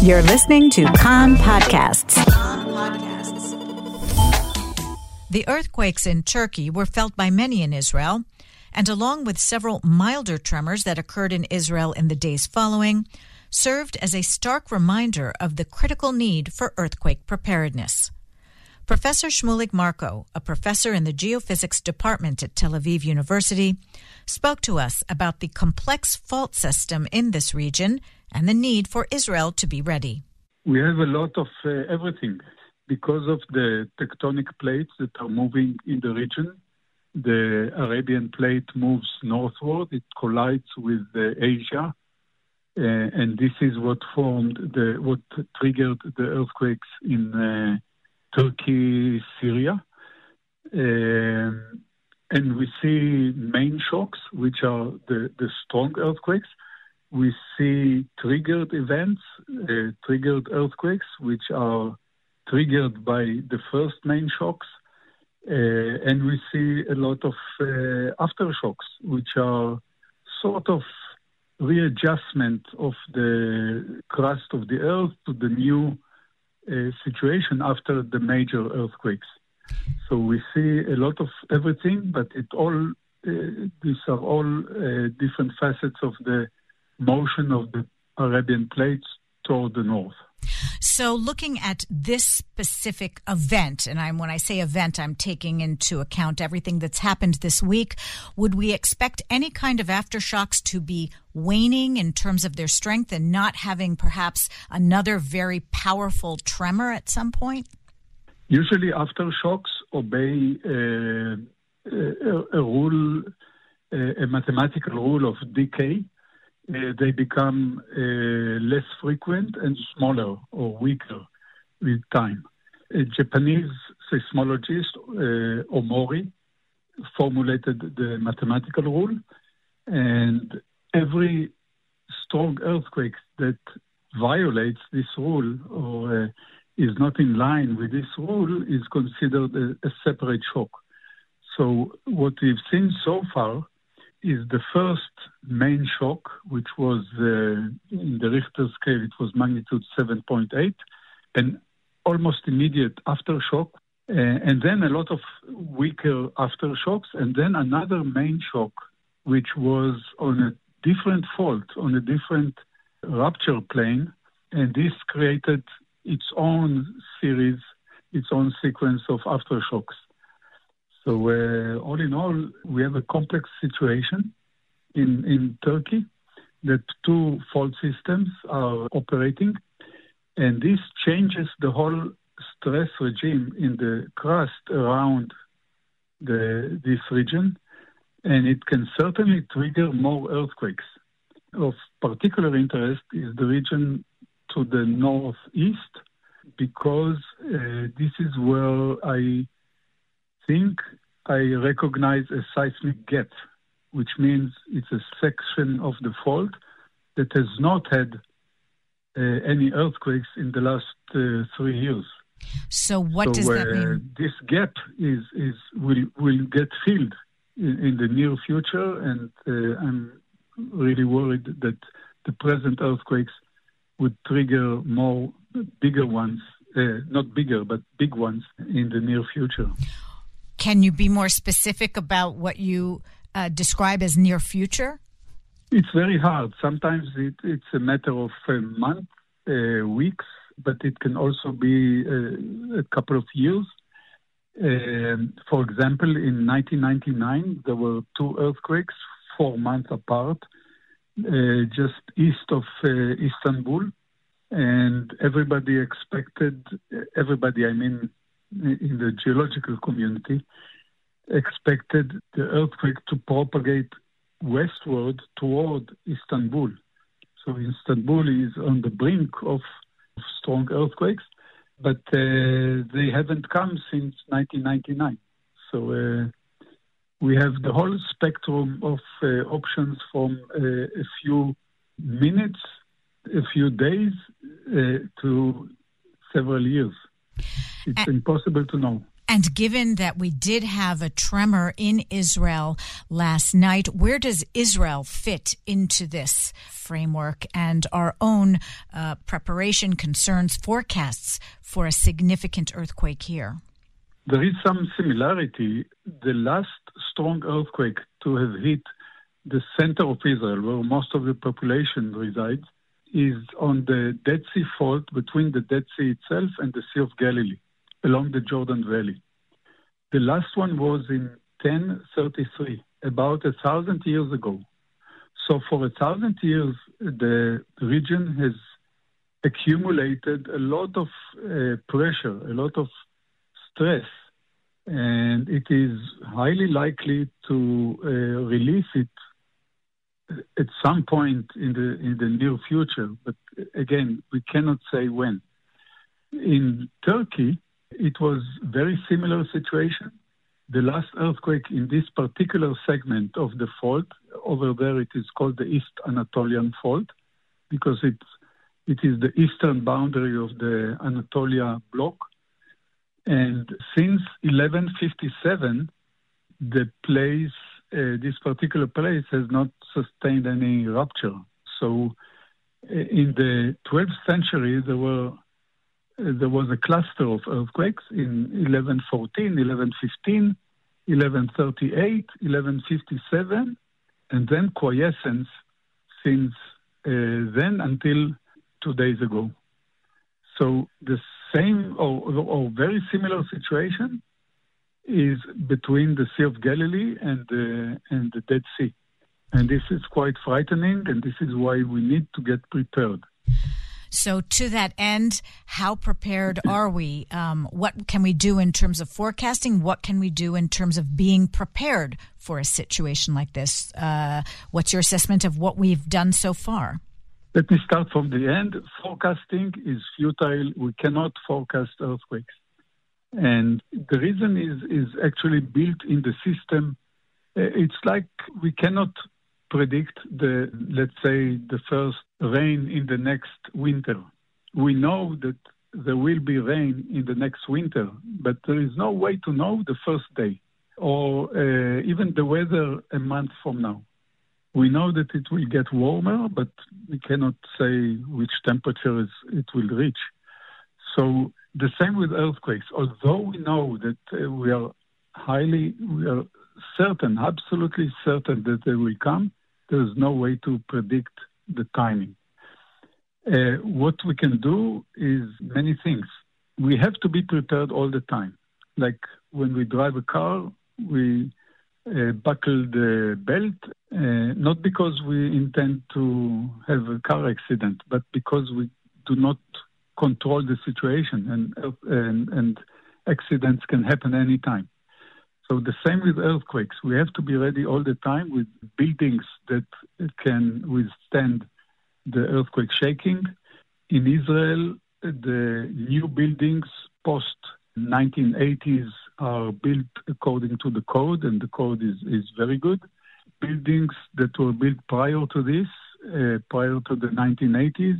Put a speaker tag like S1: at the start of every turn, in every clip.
S1: You're listening to Kan Podcasts.
S2: The earthquakes in Turkey were felt by many in Israel, and along with several milder tremors that occurred in Israel in the days following, served as a stark reminder of the critical need for earthquake preparedness. Professor Shmulik Marco, a professor in the geophysics department at Tel Aviv University, spoke to us about the complex fault system in this region and the need for Israel to be ready.
S3: We have a lot of uh, everything because of the tectonic plates that are moving in the region. The Arabian plate moves northward, it collides with uh, Asia, uh, and this is what formed the what triggered the earthquakes in uh, Turkey, Syria. Um, and we see main shocks, which are the, strong earthquakes. We see triggered events, uh, triggered earthquakes, which are triggered by the first main shocks. Uh, and we see a lot of uh, aftershocks, which are sort of readjustment of the crust of the earth to the new situation after the major earthquakes. So we see a lot of everything, but it all uh, these are all uh, different facets of the motion of the Arabian plates toward the north.
S2: So, looking at this specific event, and I'm, when I say event, I'm taking into account everything that's happened this week. Would we expect any kind of aftershocks to be waning in terms of their strength and not having perhaps another very powerful tremor at some point?
S3: Usually, aftershocks obey uh, a, a, rule, uh, a mathematical rule of decay uh, they become uh, less frequent and smaller or weaker with time. A Japanese seismologist, uh, Omori, formulated the mathematical rule, and every strong earthquake that violates this rule or uh, is not in line with this rule is considered a, a separate shock. So, what we've seen so far is the first main shock, which was uh, in the Richter scale, it was magnitude 7.8, and almost immediate aftershock, uh, and then a lot of weaker aftershocks, and then another main shock, which was on a different fault, on a different rupture plane, and this created its own series, its own sequence of aftershocks. So uh, all in all, we have a complex situation in, in Turkey that two fault systems are operating, and this changes the whole stress regime in the crust around this region, and it can certainly trigger more earthquakes. Of particular interest is the region to the northeast, because uh, this is where I think I recognize a seismic gap, which means it's a section of the fault that has not had uh, any earthquakes in the last uh, three years.
S2: So what so, does that mean? Uh,
S3: this gap is is will will get filled in, in the near future, and uh, I'm really worried that the present earthquakes would trigger more bigger ones, uh, not bigger but big ones in the near future.
S2: Can you be more specific about what you uh, describe as near future?
S3: It's very hard. Sometimes it, it's a matter of a month, uh, weeks, but it can also be uh, a couple of years. Um, for example, in 1999, there were two earthquakes, four months apart, uh, just east of uh, Istanbul. And everybody expected, everybody, I mean, in the geological community expected the earthquake to propagate westward toward Istanbul. So Istanbul is on the brink of strong earthquakes, but uh, they haven't come since 1999. So uh, we have the whole spectrum of uh, options from uh, a few minutes, a few days, uh, to several years. It's and, impossible to know.
S2: And given that we did have a tremor in Israel last night, where does Israel fit into this framework and our own uh, preparation concerns, forecasts for a significant earthquake here?
S3: There is some similarity. The last strong earthquake to have hit the center of Israel, where most of the population resides, is on the Dead Sea fault between the Dead Sea itself and the Sea of Galilee, along the Jordan Valley. The last one was in 1033, about a thousand years ago. So for a thousand years, the region has accumulated a lot of uh, pressure, a lot of stress, and it is highly likely to uh, release it at some point in the in the near future. But again, we cannot say when. In Turkey, it was very similar situation. The last earthquake in this particular segment of the fault, over there it is called the East Anatolian Fault, because it's it is the eastern boundary of the Anatolia block. And since 1157, the place, uh, this particular place, has not sustained any rupture. So, uh, in the 12th century, there were there was a cluster of earthquakes in 1114, 1115, 1138, 1157, and then quiescence since uh, then until two days ago. So the same or, or, very similar situation is between the Sea of Galilee and the, and the Dead Sea. And this is quite frightening, and this is why we need to get prepared.
S2: So, to that end, how prepared are we? Um, what can we do in terms of forecasting? What can we do in terms of being prepared for a situation like this? Uh, what's your assessment of what we've done so far?
S3: Let me start from the end. Forecasting is futile. We cannot forecast earthquakes. And the reason is, is actually built in the system. Uh, it's like we cannot predict the, let's say, the first rain in the next winter. We know that there will be rain in the next winter, but there is no way to know the first day or uh, even the weather a month from now. We know that it will get warmer, but we cannot say which temperatures it will reach. So the same with earthquakes. Although we know that uh, we are highly, we are certain, absolutely certain that they will come, there's no way to predict the timing. Uh, what we can do is many things. We have to be prepared all the time. Like when we drive a car, we uh, buckle the belt, uh, not because we intend to have a car accident, but because we do not control the situation and, and, and accidents can happen anytime. So the same with earthquakes. We have to be ready all the time with buildings that can withstand the earthquake shaking. In Israel, the new buildings post 1980s are built according to the code, and the code is, is very good. Buildings that were built prior to this, uh, prior to the 1980s,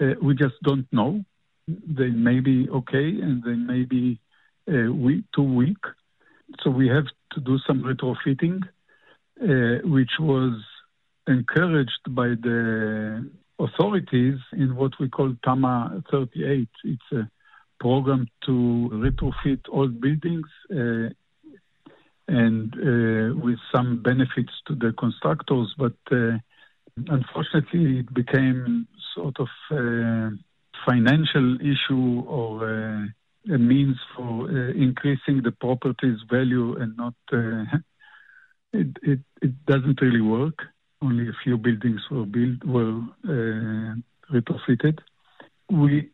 S3: uh, we just don't know. They may be okay, and they may be uh, weak, too weak. So we have to do some retrofitting, uh, which was encouraged by the authorities in what we call TAMA 38. It's a program to retrofit old buildings uh, and uh, with some benefits to the constructors, but uh, unfortunately it became sort of a financial issue or a means for uh, increasing the property's value and not uh, it, it, it doesn't really work. Only a few buildings were built were uh, retrofitted. We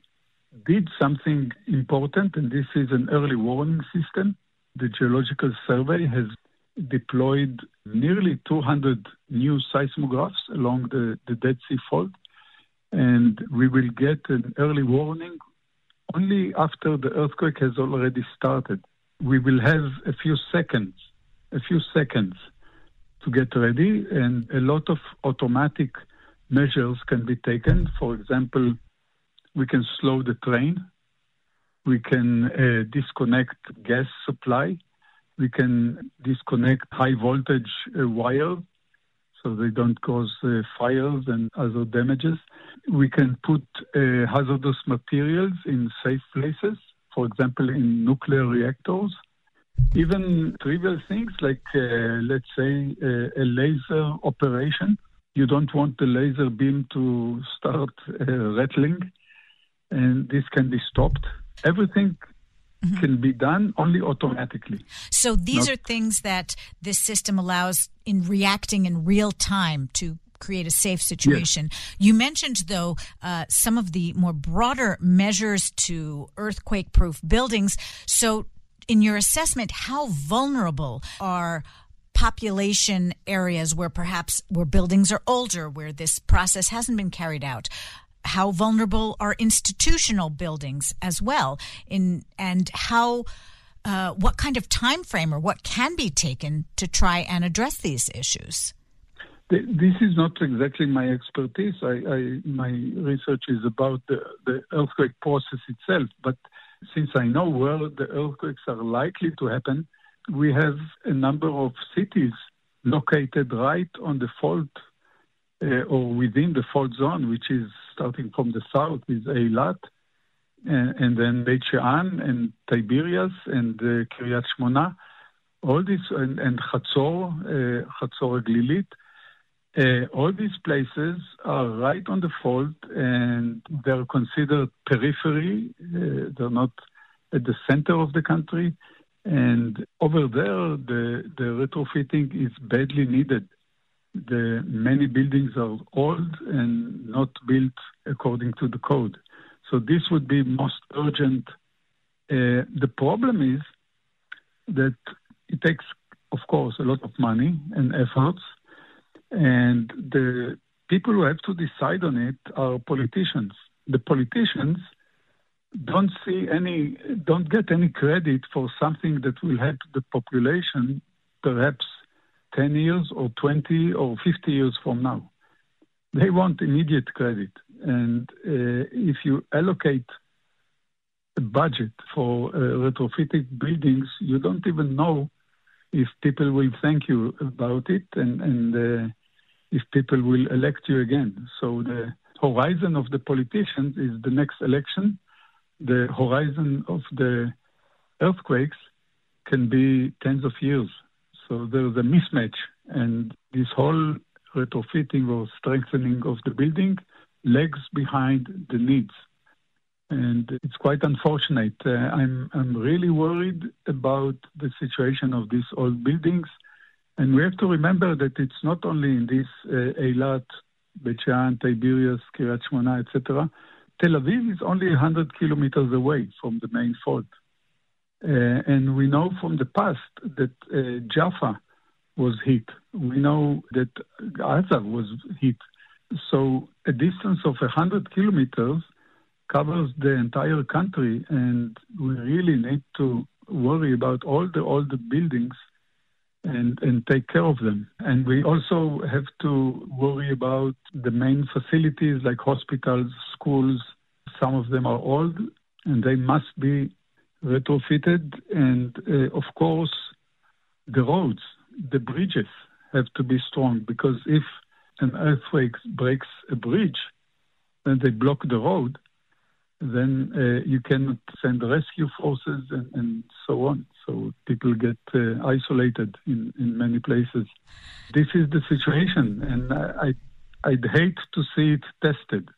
S3: did something important, and this is an early warning system. The Geological Survey has deployed nearly 200 new seismographs along the, the Dead Sea Fault, and we will get an early warning only after the earthquake has already started. We will have a few seconds, a few seconds to get ready, and a lot of automatic measures can be taken. For example, we can slow the train We can uh, disconnect gas supply. We can disconnect high voltage uh, wires so they don't cause uh, fires and other damages. We can put uh, hazardous materials in safe places, for example, in nuclear reactors. Even trivial things like, uh, let's say, uh, a laser operation. You don't want the laser beam to start uh, rattling, and this can be stopped. Everything Mm-hmm. can be done only automatically.
S2: So these Not, are things that this system allows in reacting in real time to create a safe situation. Yes. You mentioned, though, uh, some of the more broader measures to earthquake proof buildings. So, in your assessment, how vulnerable are population areas where perhaps where buildings are older, where this process hasn't been carried out? How vulnerable are institutional buildings as well in and how uh, what kind of time frame or what can be taken to try and address these issues
S3: this is not exactly my expertise. I, I, my research is about the, the earthquake process itself. But since I know where the earthquakes are likely to happen, we have a number of cities located right on the fault or within the fault zone, which is starting from the south is Eilat, and, and then Beit She'an and Tiberias and uh, Kiryat Shmona, all these, and, and Chatzor, uh, Chatzor Glilit. Uh, all these places are right on the fault and they're considered periphery. Uh, they're not at the center of the country. And over there, the, the retrofitting is badly needed the many buildings are old and not built according to the code. So this would be most urgent. Uh, the problem is that it takes, of course, a lot of money and efforts, and the people who have to decide on it are politicians. The politicians don't see any, don't get any credit for something that will help the population, perhaps 10 years or 20 or 50 years from now. They want immediate credit. And uh, if you allocate a budget for uh, retrofitting buildings, you don't even know if people will thank you about it and, and uh, if people will elect you again. So the horizon of the politicians is the next election. The horizon of the earthquakes can be tens of years. So there's a mismatch, and this whole retrofitting or strengthening of the building lags behind the needs. And it's quite unfortunate. Uh, I'm, I'm really worried about the situation of these old buildings. And we have to remember that it's not only in this uh, Eilat, Beit She'an, Tiberias, Kiryat Shmona, etc. Tel Aviv is only 100 kilometers away from the main fault. Uh, and we know from the past that uh, Jaffa was hit. We know that Gaza was hit. So a distance of 100 kilometers covers the entire country, and we really need to worry about all the all the buildings and and take care of them. And we also have to worry about the main facilities like hospitals, schools. Some of them are old, and they must be retrofitted, and uh, of course, the roads, the bridges have to be strong because if an earthquake breaks a bridge, then they block the road, then uh, you cannot send rescue forces and, and, so on. So people get uh, isolated in, in many places. This is the situation, and I, I'd hate to see it tested.